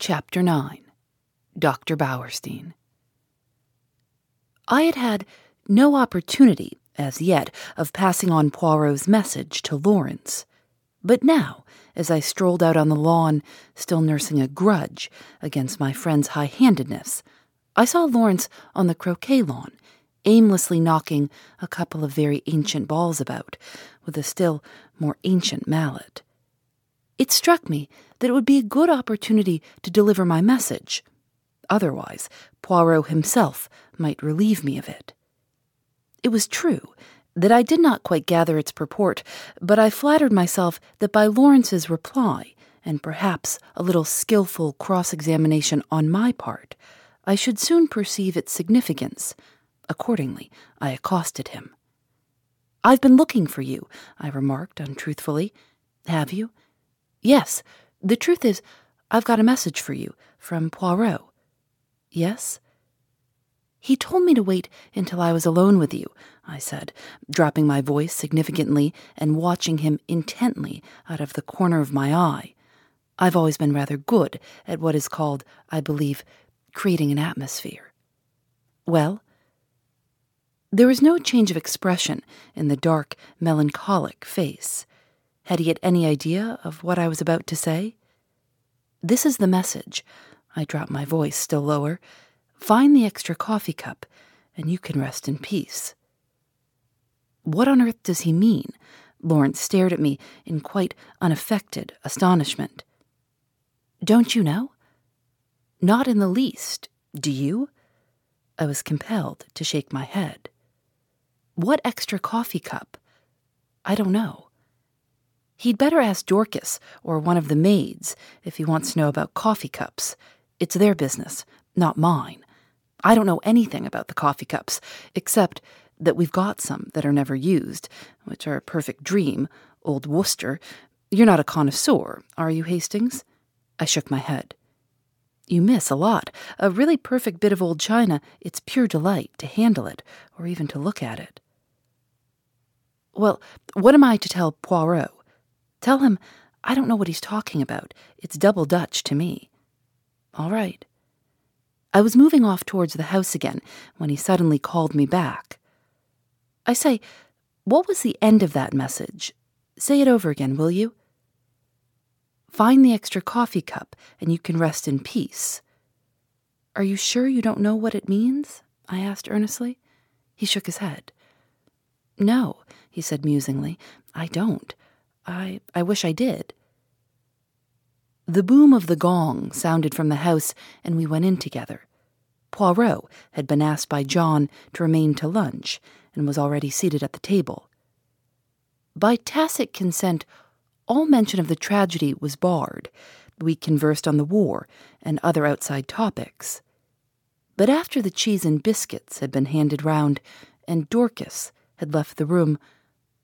Chapter 9 Dr. Bauerstein. I had had no opportunity, as yet, of passing on Poirot's message to Lawrence. But now, as I strolled out on the lawn, still nursing a grudge against my friend's high handedness, I saw Lawrence on the croquet lawn, aimlessly knocking a couple of very ancient balls about with a still more ancient mallet. It struck me that it would be a good opportunity to deliver my message. Otherwise, Poirot himself might relieve me of it. It was true that I did not quite gather its purport, but I flattered myself that by Lawrence's reply, and perhaps a little skilful cross examination on my part, I should soon perceive its significance. Accordingly, I accosted him. I've been looking for you, I remarked untruthfully. Have you? Yes, the truth is, I've got a message for you from Poirot. Yes? He told me to wait until I was alone with you, I said, dropping my voice significantly and watching him intently out of the corner of my eye. I've always been rather good at what is called, I believe, creating an atmosphere. Well? There was no change of expression in the dark, melancholic face. Had he yet any idea of what I was about to say? This is the message. I dropped my voice still lower. Find the extra coffee cup, and you can rest in peace. What on earth does he mean? Lawrence stared at me in quite unaffected astonishment. Don't you know? Not in the least. Do you? I was compelled to shake my head. What extra coffee cup? I don't know. He'd better ask Dorcas or one of the maids if he wants to know about coffee cups. It's their business, not mine. I don't know anything about the coffee cups, except that we've got some that are never used, which are a perfect dream, old Worcester. You're not a connoisseur, are you, Hastings? I shook my head. You miss a lot. A really perfect bit of old china, it's pure delight to handle it, or even to look at it. Well, what am I to tell Poirot? Tell him I don't know what he's talking about. It's double Dutch to me. All right. I was moving off towards the house again when he suddenly called me back. I say, what was the end of that message? Say it over again, will you? Find the extra coffee cup and you can rest in peace. Are you sure you don't know what it means? I asked earnestly. He shook his head. No, he said musingly, I don't. I, I wish I did. The boom of the gong sounded from the house, and we went in together. Poirot had been asked by John to remain to lunch, and was already seated at the table. By tacit consent, all mention of the tragedy was barred. We conversed on the war and other outside topics. But after the cheese and biscuits had been handed round, and Dorcas had left the room,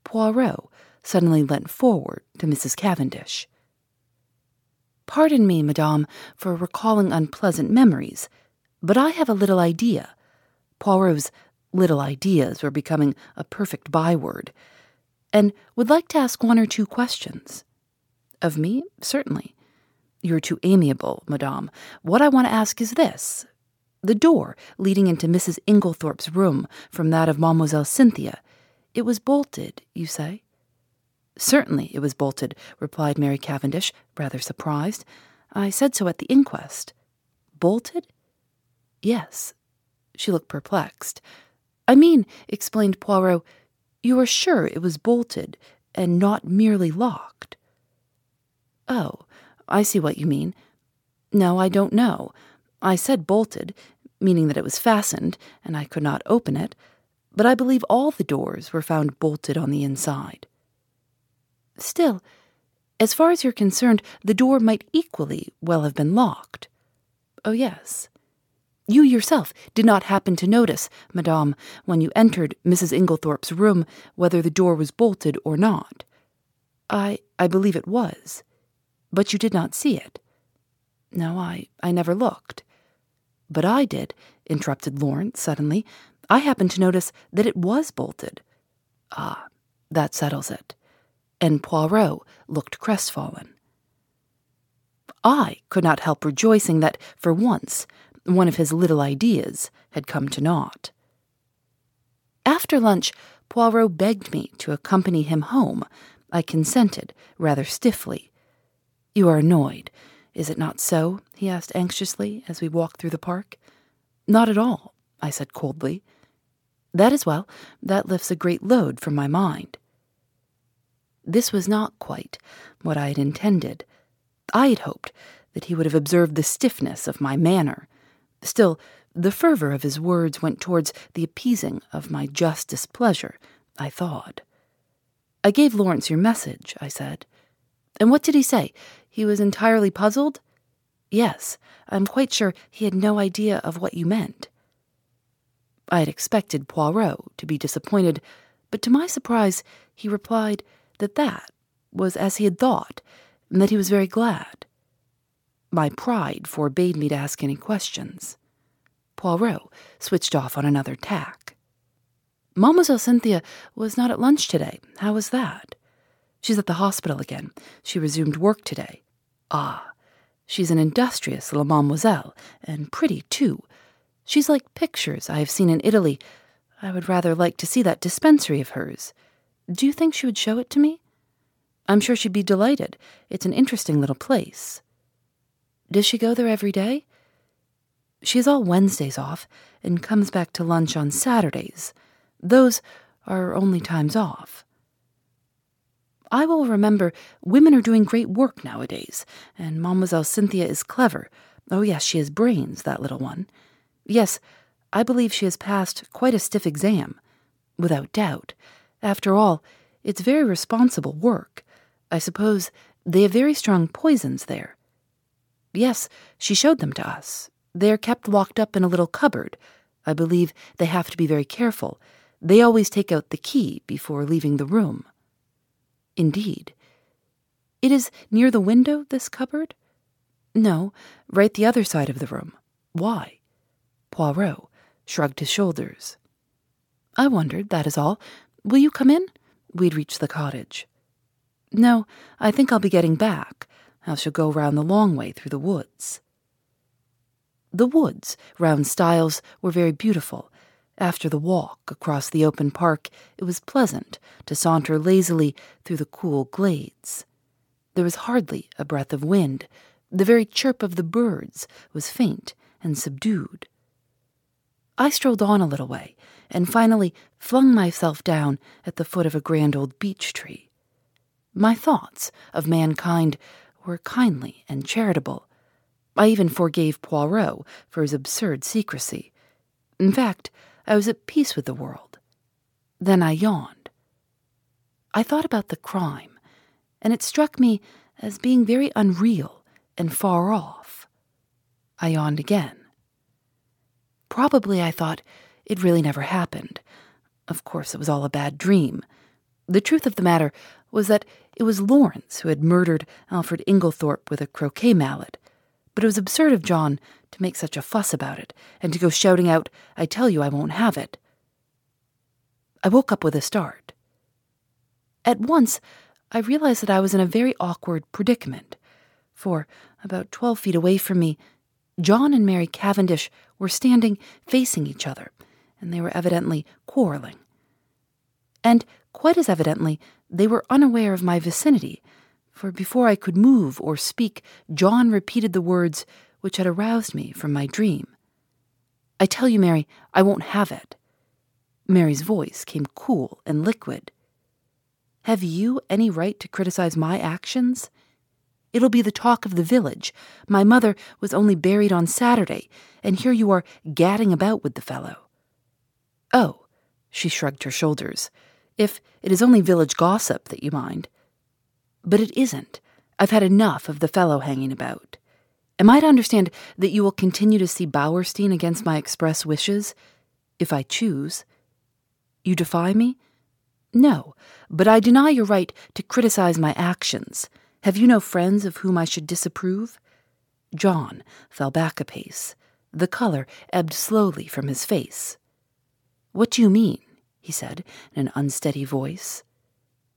Poirot suddenly leant forward to Mrs. Cavendish. Pardon me, madame, for recalling unpleasant memories, but I have a little idea. Poirot's little ideas were becoming a perfect byword, and would like to ask one or two questions. Of me, certainly. You're too amiable, madame. What I want to ask is this. The door leading into Mrs. Inglethorpe's room from that of Mademoiselle Cynthia, it was bolted, you say? Certainly it was bolted, replied Mary Cavendish, rather surprised. I said so at the inquest. Bolted? Yes. She looked perplexed. I mean, explained Poirot, you are sure it was bolted and not merely locked? Oh, I see what you mean. No, I don't know. I said bolted, meaning that it was fastened, and I could not open it, but I believe all the doors were found bolted on the inside. Still, As far as you're concerned, the door might equally well have been locked. Oh, yes. You yourself did not happen to notice, Madame, when you entered Mrs. Inglethorpe's room, whether the door was bolted or not. I I believe it was. But you did not see it. No, I I never looked. But I did, interrupted Lawrence suddenly. I happened to notice that it was bolted. Ah, that settles it. And Poirot looked crestfallen. I could not help rejoicing that, for once, one of his little ideas had come to naught. After lunch, Poirot begged me to accompany him home. I consented, rather stiffly. You are annoyed, is it not so? he asked anxiously as we walked through the park. Not at all, I said coldly. That is well, that lifts a great load from my mind. This was not quite what I had intended. I had hoped that he would have observed the stiffness of my manner. Still, the fervor of his words went towards the appeasing of my just displeasure, I thawed. I gave Lawrence your message, I said. And what did he say? He was entirely puzzled? Yes, I'm quite sure he had no idea of what you meant. I had expected Poirot to be disappointed, but to my surprise, he replied that that was as he had thought, and that he was very glad. My pride forbade me to ask any questions. Poirot switched off on another tack. Mademoiselle Cynthia was not at lunch today. How was that? She's at the hospital again. She resumed work today. Ah, she's an industrious little mademoiselle, and pretty, too. She's like pictures I have seen in Italy. I would rather like to see that dispensary of hers. Do you think she would show it to me? I'm sure she'd be delighted. It's an interesting little place. Does she go there every day? She has all Wednesdays off and comes back to lunch on Saturdays. Those are only times off. I will remember women are doing great work nowadays, and Mademoiselle Cynthia is clever. Oh, yes, she has brains, that little one. Yes, I believe she has passed quite a stiff exam. Without doubt. After all, it's very responsible work. I suppose they have very strong poisons there. Yes, she showed them to us. They are kept locked up in a little cupboard. I believe they have to be very careful. They always take out the key before leaving the room. Indeed. It is near the window, this cupboard? No, right the other side of the room. Why? Poirot shrugged his shoulders. I wondered, that is all. Will you come in? We'd reached the cottage. No, I think I'll be getting back. I shall go round the long way through the woods. The woods round Styles, were very beautiful. After the walk across the open park, it was pleasant to saunter lazily through the cool glades. There was hardly a breath of wind. The very chirp of the birds was faint and subdued. I strolled on a little way and finally flung myself down at the foot of a grand old beech tree. My thoughts of mankind were kindly and charitable. I even forgave Poirot for his absurd secrecy. In fact, I was at peace with the world. Then I yawned. I thought about the crime, and it struck me as being very unreal and far off. I yawned again. Probably, I thought, it really never happened. Of course, it was all a bad dream. The truth of the matter was that it was Lawrence who had murdered Alfred Inglethorpe with a croquet mallet. But it was absurd of John to make such a fuss about it, and to go shouting out, I tell you I won't have it. I woke up with a start. At once, I realized that I was in a very awkward predicament, for, about twelve feet away from me, John and Mary Cavendish were standing facing each other, and they were evidently quarreling. And quite as evidently, they were unaware of my vicinity, for before I could move or speak, John repeated the words which had aroused me from my dream. I tell you, Mary, I won't have it. Mary's voice came cool and liquid. Have you any right to criticize my actions? It'll be the talk of the village. My mother was only buried on Saturday, and here you are gadding about with the fellow. Oh, she shrugged her shoulders. If it is only village gossip that you mind. But it isn't. I've had enough of the fellow hanging about. Am I to understand that you will continue to see Bauerstein against my express wishes? If I choose. You defy me? No, but I deny your right to criticize my actions. Have you no friends of whom I should disapprove? John fell back a pace. The color ebbed slowly from his face. What do you mean? he said in an unsteady voice.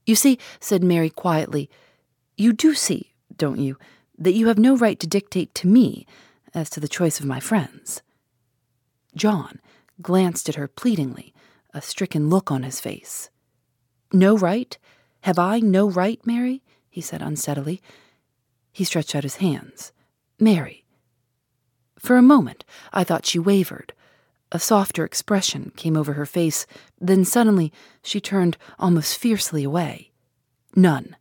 You see, said Mary quietly, you do see, don't you, that you have no right to dictate to me as to the choice of my friends. John glanced at her pleadingly, a stricken look on his face. No right? Have I no right, Mary? he said unsteadily. He stretched out his hands. Mary. For a moment, I thought she wavered. A softer expression came over her face, then suddenly she turned almost fiercely away. None.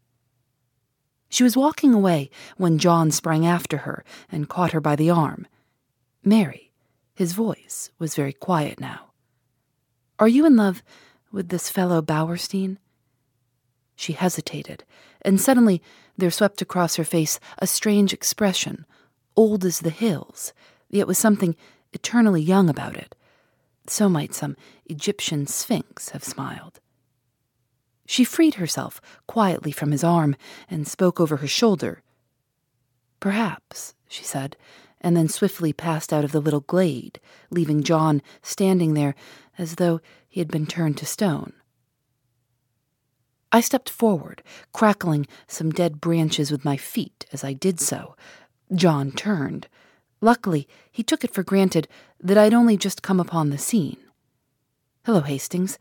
She was walking away when John sprang after her and caught her by the arm. Mary, his voice was very quiet now. Are you in love with this fellow Bauerstein? She hesitated, and suddenly there swept across her face a strange expression, old as the hills, yet with something eternally young about it. So might some Egyptian sphinx have smiled. She freed herself quietly from his arm and spoke over her shoulder. Perhaps, she said, and then swiftly passed out of the little glade, leaving John standing there as though he had been turned to stone. I stepped forward, crackling some dead branches with my feet as I did so. John turned. Luckily, he took it for granted that I'd only just come upon the scene. Hello, Hastings.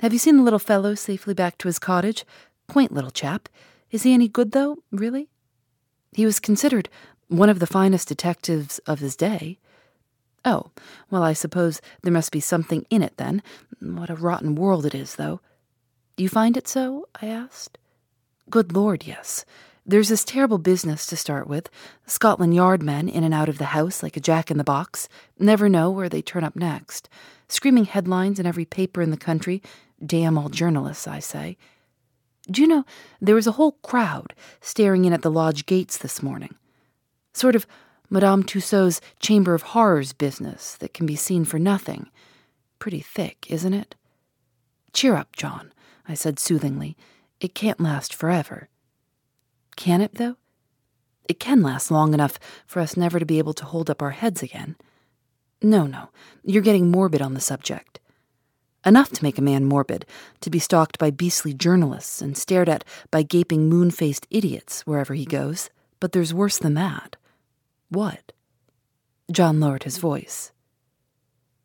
Have you seen the little fellow safely back to his cottage? Quaint little chap. Is he any good, though, really? He was considered one of the finest detectives of his day. Oh, well, I suppose there must be something in it then. What a rotten world it is, though. Do you find it so? I asked. Good Lord, yes. There's this terrible business to start with. Scotland Yard men in and out of the house like a jack in the box. Never know where they turn up next. Screaming headlines in every paper in the country. Damn all journalists, I say. Do you know, there was a whole crowd staring in at the lodge gates this morning. Sort of Madame Tussaud's Chamber of Horrors business that can be seen for nothing. Pretty thick, isn't it? Cheer up, John, I said soothingly. It can't last forever. Can it, though? It can last long enough for us never to be able to hold up our heads again. No, no, you're getting morbid on the subject. Enough to make a man morbid, to be stalked by beastly journalists and stared at by gaping moon faced idiots wherever he goes. But there's worse than that. What? John lowered his voice.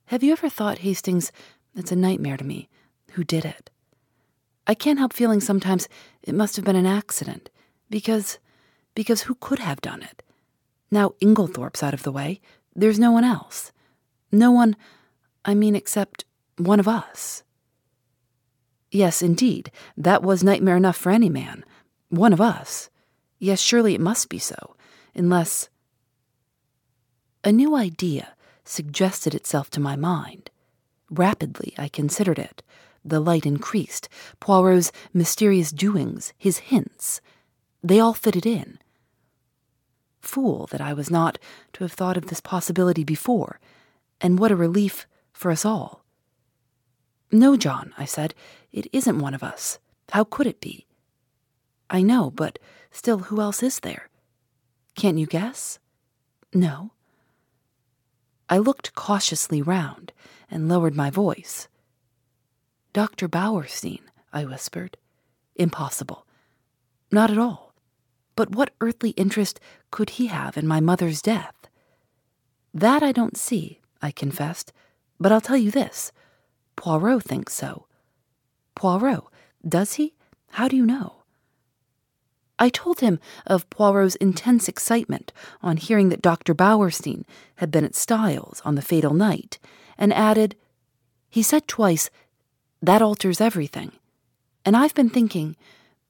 Have you ever thought, Hastings, it's a nightmare to me? Who did it? I can't help feeling sometimes it must have been an accident, because. because who could have done it? Now Inglethorpe's out of the way, there's no one else. No one, I mean, except one of us. Yes, indeed, that was nightmare enough for any man. One of us. Yes, surely it must be so, unless. A new idea suggested itself to my mind. Rapidly, I considered it. The light increased. Poirot's mysterious doings, his hints, they all fitted in. Fool that I was not to have thought of this possibility before, and what a relief for us all. No, John, I said, it isn't one of us. How could it be? I know, but still, who else is there? Can't you guess? No. I looked cautiously round and lowered my voice. Dr. Bauerstein, I whispered. Impossible. Not at all. But what earthly interest could he have in my mother's death? That I don't see, I confessed, but I'll tell you this Poirot thinks so. Poirot, does he? How do you know? I told him of Poirot's intense excitement on hearing that Dr. Bauerstein had been at Styles on the fatal night, and added, He said twice, That alters everything. And I've been thinking,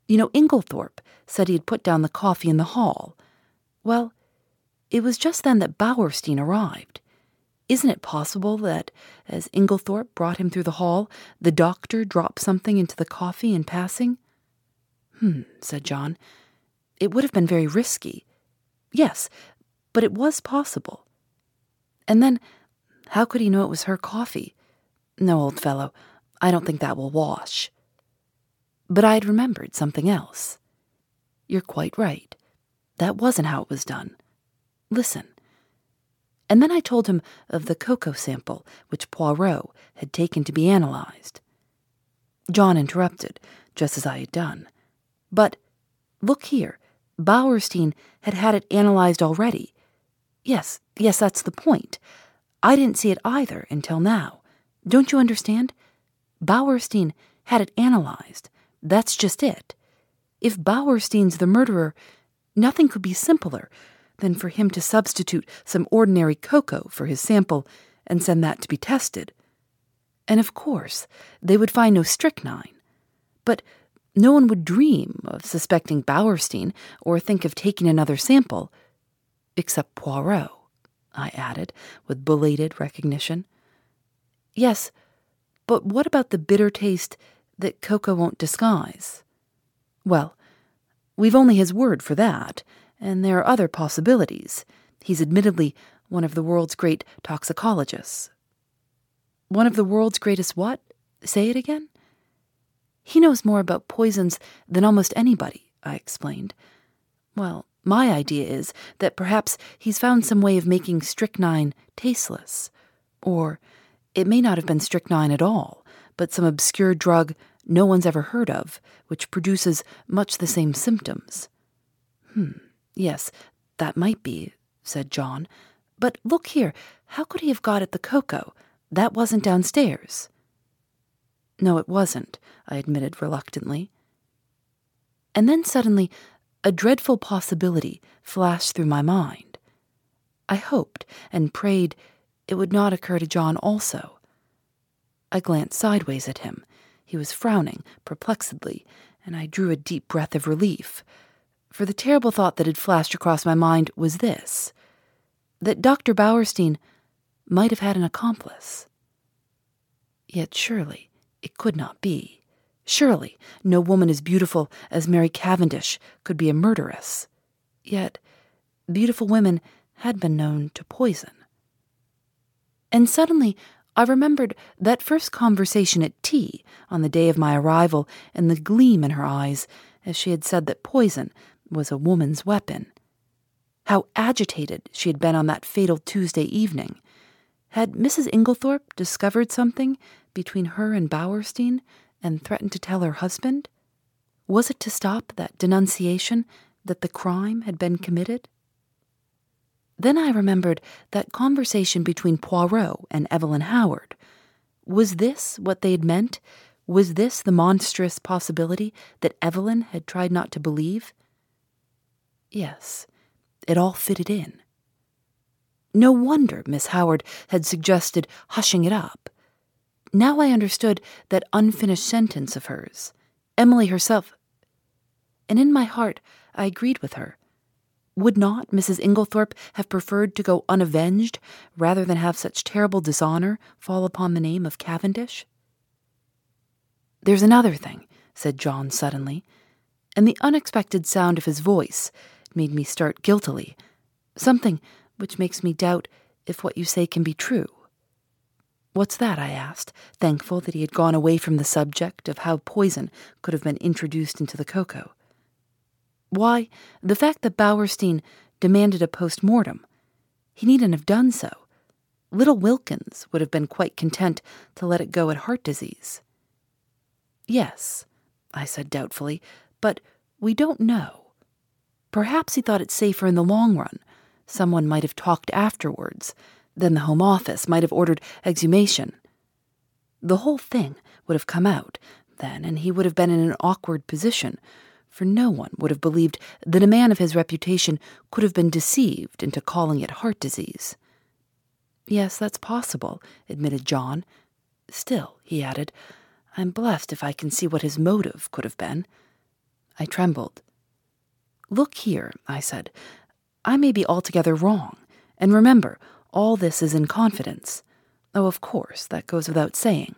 you know, Inglethorpe said he had put down the coffee in the hall. Well, it was just then that Bauerstein arrived. Isn't it possible that, as Inglethorpe brought him through the hall, the doctor dropped something into the coffee in passing? Hmm, said John. It would have been very risky. Yes, but it was possible. And then, how could he know it was her coffee? No, old fellow, I don't think that will wash. But I had remembered something else. You're quite right. That wasn't how it was done. Listen. And then I told him of the cocoa sample which Poirot had taken to be analyzed. John interrupted, just as I had done. But look here, Bauerstein had had it analyzed already. Yes, yes, that's the point. I didn't see it either until now. Don't you understand? Bauerstein had it analyzed. That's just it. If Bauerstein's the murderer, nothing could be simpler than for him to substitute some ordinary cocoa for his sample and send that to be tested. And of course, they would find no strychnine. But no one would dream of suspecting Bauerstein or think of taking another sample. Except Poirot, I added, with belated recognition. Yes, but what about the bitter taste that cocoa won't disguise? Well, we've only his word for that, and there are other possibilities. He's admittedly one of the world's great toxicologists. One of the world's greatest what? Say it again? He knows more about poisons than almost anybody, I explained. Well, my idea is that perhaps he's found some way of making strychnine tasteless. Or it may not have been strychnine at all, but some obscure drug no one's ever heard of, which produces much the same symptoms. Hmm, yes, that might be, said John. But look here, how could he have got at the cocoa? That wasn't downstairs. No, it wasn't, I admitted reluctantly. And then suddenly, a dreadful possibility flashed through my mind. I hoped and prayed it would not occur to John also. I glanced sideways at him. He was frowning perplexedly, and I drew a deep breath of relief. For the terrible thought that had flashed across my mind was this that Dr. Bauerstein might have had an accomplice. Yet surely it could not be. Surely no woman as beautiful as Mary Cavendish could be a murderess. Yet beautiful women had been known to poison. And suddenly I remembered that first conversation at tea on the day of my arrival and the gleam in her eyes as she had said that poison was a woman's weapon. How agitated she had been on that fatal Tuesday evening. Had Mrs. Inglethorpe discovered something between her and Bauerstein and threatened to tell her husband? Was it to stop that denunciation that the crime had been committed? Then I remembered that conversation between Poirot and Evelyn Howard. Was this what they had meant? Was this the monstrous possibility that Evelyn had tried not to believe? Yes, it all fitted in. No wonder Miss Howard had suggested hushing it up. Now I understood that unfinished sentence of hers. Emily herself. And in my heart, I agreed with her. Would not Mrs. Inglethorpe have preferred to go unavenged rather than have such terrible dishonor fall upon the name of Cavendish? There's another thing, said John suddenly, and the unexpected sound of his voice made me start guiltily, something which makes me doubt if what you say can be true. What's that? I asked, thankful that he had gone away from the subject of how poison could have been introduced into the cocoa. Why, the fact that Bauerstein demanded a post mortem. He needn't have done so. Little Wilkins would have been quite content to let it go at heart disease. Yes, I said doubtfully, but we don't know. Perhaps he thought it safer in the long run. Someone might have talked afterwards. Then the Home Office might have ordered exhumation. The whole thing would have come out then, and he would have been in an awkward position for no one would have believed that a man of his reputation could have been deceived into calling it heart disease. Yes, that's possible, admitted John. Still, he added, I'm blessed if I can see what his motive could have been. I trembled. Look here, I said. I may be altogether wrong, and remember, all this is in confidence. Oh, of course, that goes without saying.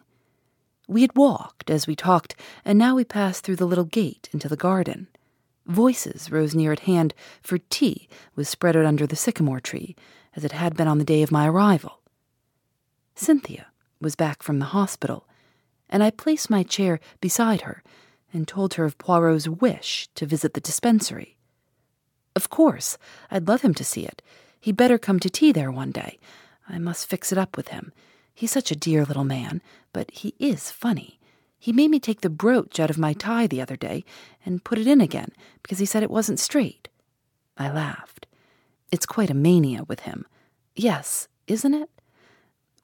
We had walked as we talked, and now we passed through the little gate into the garden. Voices rose near at hand, for tea was spread out under the sycamore tree, as it had been on the day of my arrival. Cynthia was back from the hospital, and I placed my chair beside her and told her of Poirot's wish to visit the dispensary. Of course, I'd love him to see it. He'd better come to tea there one day. I must fix it up with him. He's such a dear little man, but he is funny. He made me take the brooch out of my tie the other day and put it in again because he said it wasn't straight. I laughed. It's quite a mania with him. Yes, isn't it?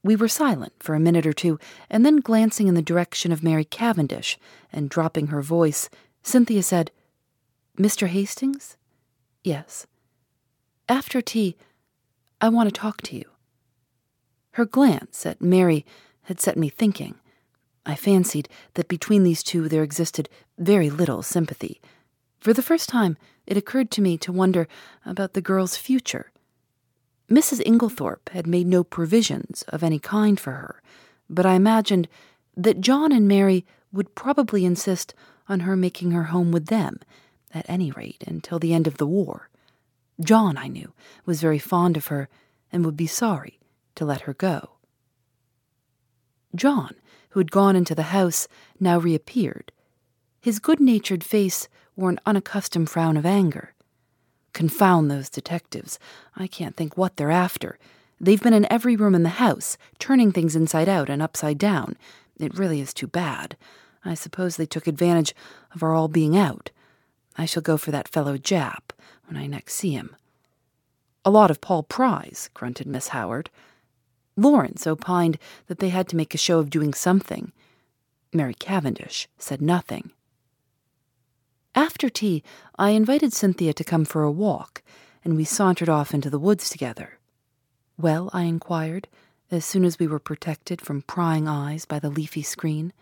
We were silent for a minute or two, and then glancing in the direction of Mary Cavendish and dropping her voice, Cynthia said, Mr. Hastings? Yes. After tea, I want to talk to you. Her glance at Mary had set me thinking. I fancied that between these two there existed very little sympathy. For the first time, it occurred to me to wonder about the girl's future. Mrs. Inglethorpe had made no provisions of any kind for her, but I imagined that John and Mary would probably insist on her making her home with them, at any rate until the end of the war. John, I knew, was very fond of her and would be sorry to let her go. John, who had gone into the house, now reappeared. His good natured face wore an unaccustomed frown of anger. Confound those detectives. I can't think what they're after. They've been in every room in the house, turning things inside out and upside down. It really is too bad. I suppose they took advantage of our all being out. I shall go for that fellow Japp when I next see him. A lot of Paul Pry's, grunted Miss Howard. Lawrence opined that they had to make a show of doing something. Mary Cavendish said nothing. After tea, I invited Cynthia to come for a walk, and we sauntered off into the woods together. Well, I inquired, as soon as we were protected from prying eyes by the leafy screen.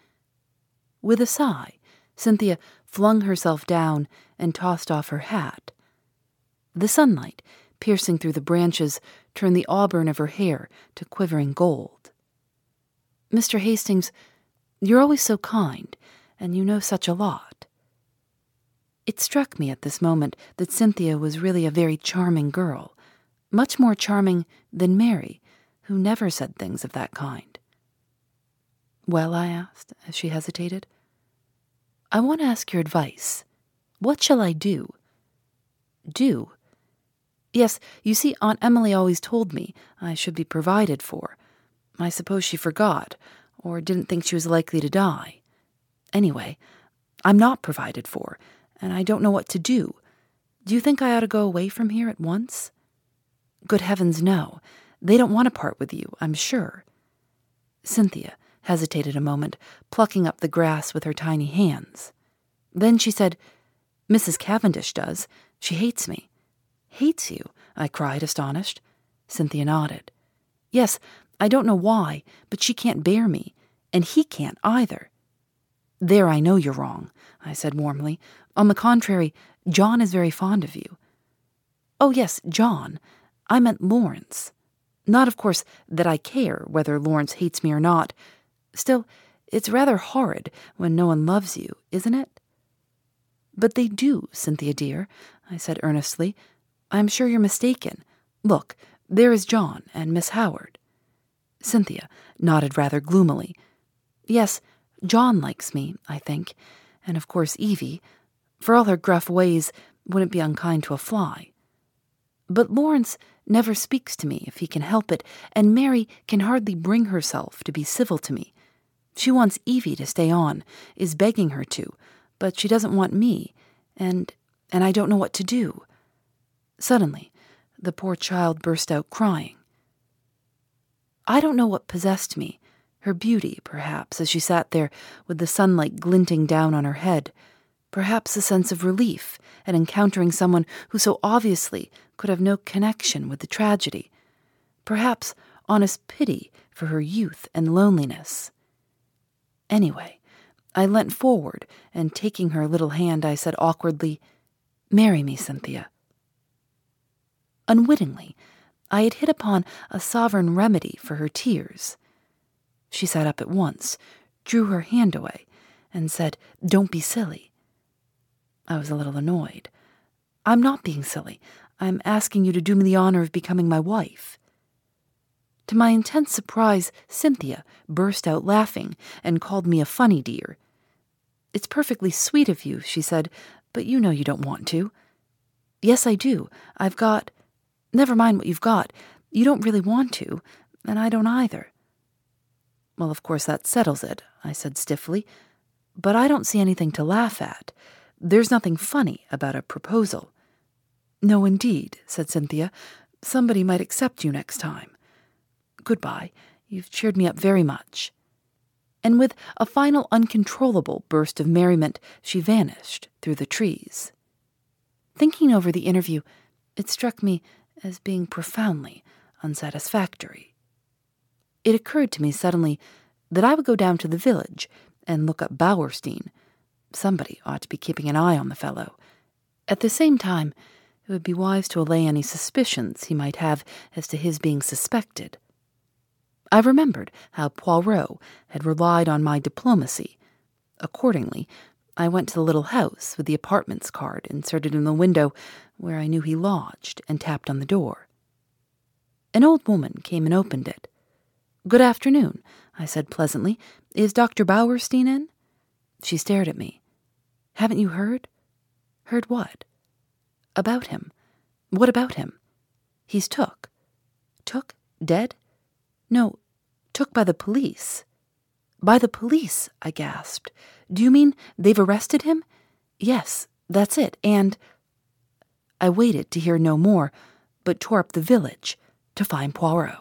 With a sigh, Cynthia flung herself down and tossed off her hat. The sunlight, piercing through the branches, turned the auburn of her hair to quivering gold. Mr. Hastings, you're always so kind, and you know such a lot. It struck me at this moment that Cynthia was really a very charming girl, much more charming than Mary, who never said things of that kind. Well, I asked, as she hesitated. I want to ask your advice. What shall I do? Do? Yes, you see, Aunt Emily always told me I should be provided for. I suppose she forgot, or didn't think she was likely to die. Anyway, I'm not provided for, and I don't know what to do. Do you think I ought to go away from here at once? Good heavens, no. They don't want to part with you, I'm sure. Cynthia hesitated a moment, plucking up the grass with her tiny hands. Then she said, Mrs. Cavendish does. She hates me. Hates you? I cried, astonished. Cynthia nodded. Yes, I don't know why, but she can't bear me, and he can't either. There I know you're wrong, I said warmly. On the contrary, John is very fond of you. Oh, yes, John. I meant Lawrence. Not, of course, that I care whether Lawrence hates me or not. Still, it's rather horrid when no one loves you, isn't it? But they do, Cynthia dear, I said earnestly. I'm sure you're mistaken. Look, there is John and Miss Howard. Cynthia nodded rather gloomily. Yes, John likes me, I think, and of course Evie, for all her gruff ways, wouldn't be unkind to a fly. But Lawrence never speaks to me if he can help it, and Mary can hardly bring herself to be civil to me. She wants Evie to stay on, is begging her to, but she doesn't want me, and and I don't know what to do. Suddenly, the poor child burst out crying. I don't know what possessed me, her beauty, perhaps, as she sat there with the sunlight glinting down on her head, perhaps a sense of relief at encountering someone who so obviously could have no connection with the tragedy, perhaps honest pity for her youth and loneliness. Anyway, I leant forward, and taking her little hand, I said awkwardly, Marry me, Cynthia. Unwittingly, I had hit upon a sovereign remedy for her tears. She sat up at once, drew her hand away, and said, Don't be silly. I was a little annoyed. I'm not being silly. I'm asking you to do me the honor of becoming my wife. To my intense surprise, Cynthia burst out laughing and called me a funny dear. It's perfectly sweet of you, she said, but you know you don't want to. Yes, I do. I've got. Never mind what you've got. You don't really want to, and I don't either. Well, of course, that settles it, I said stiffly. But I don't see anything to laugh at. There's nothing funny about a proposal. No, indeed, said Cynthia. Somebody might accept you next time. Goodbye. You've cheered me up very much. And with a final uncontrollable burst of merriment, she vanished through the trees. Thinking over the interview, it struck me as being profoundly unsatisfactory. It occurred to me suddenly that I would go down to the village and look up Bauerstein. Somebody ought to be keeping an eye on the fellow. At the same time, it would be wise to allay any suspicions he might have as to his being suspected. I remembered how Poirot had relied on my diplomacy. Accordingly, I went to the little house with the apartments card inserted in the window where I knew he lodged and tapped on the door. An old woman came and opened it. Good afternoon, I said pleasantly. Is Dr. Bauerstein in? She stared at me. Haven't you heard? Heard what? About him. What about him? He's took. Took? Dead? No, took by the police. By the police, I gasped. Do you mean they've arrested him? Yes, that's it, and. I waited to hear no more, but tore up the village to find Poirot.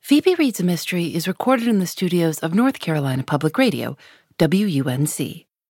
Phoebe Reads a Mystery is recorded in the studios of North Carolina Public Radio, WUNC.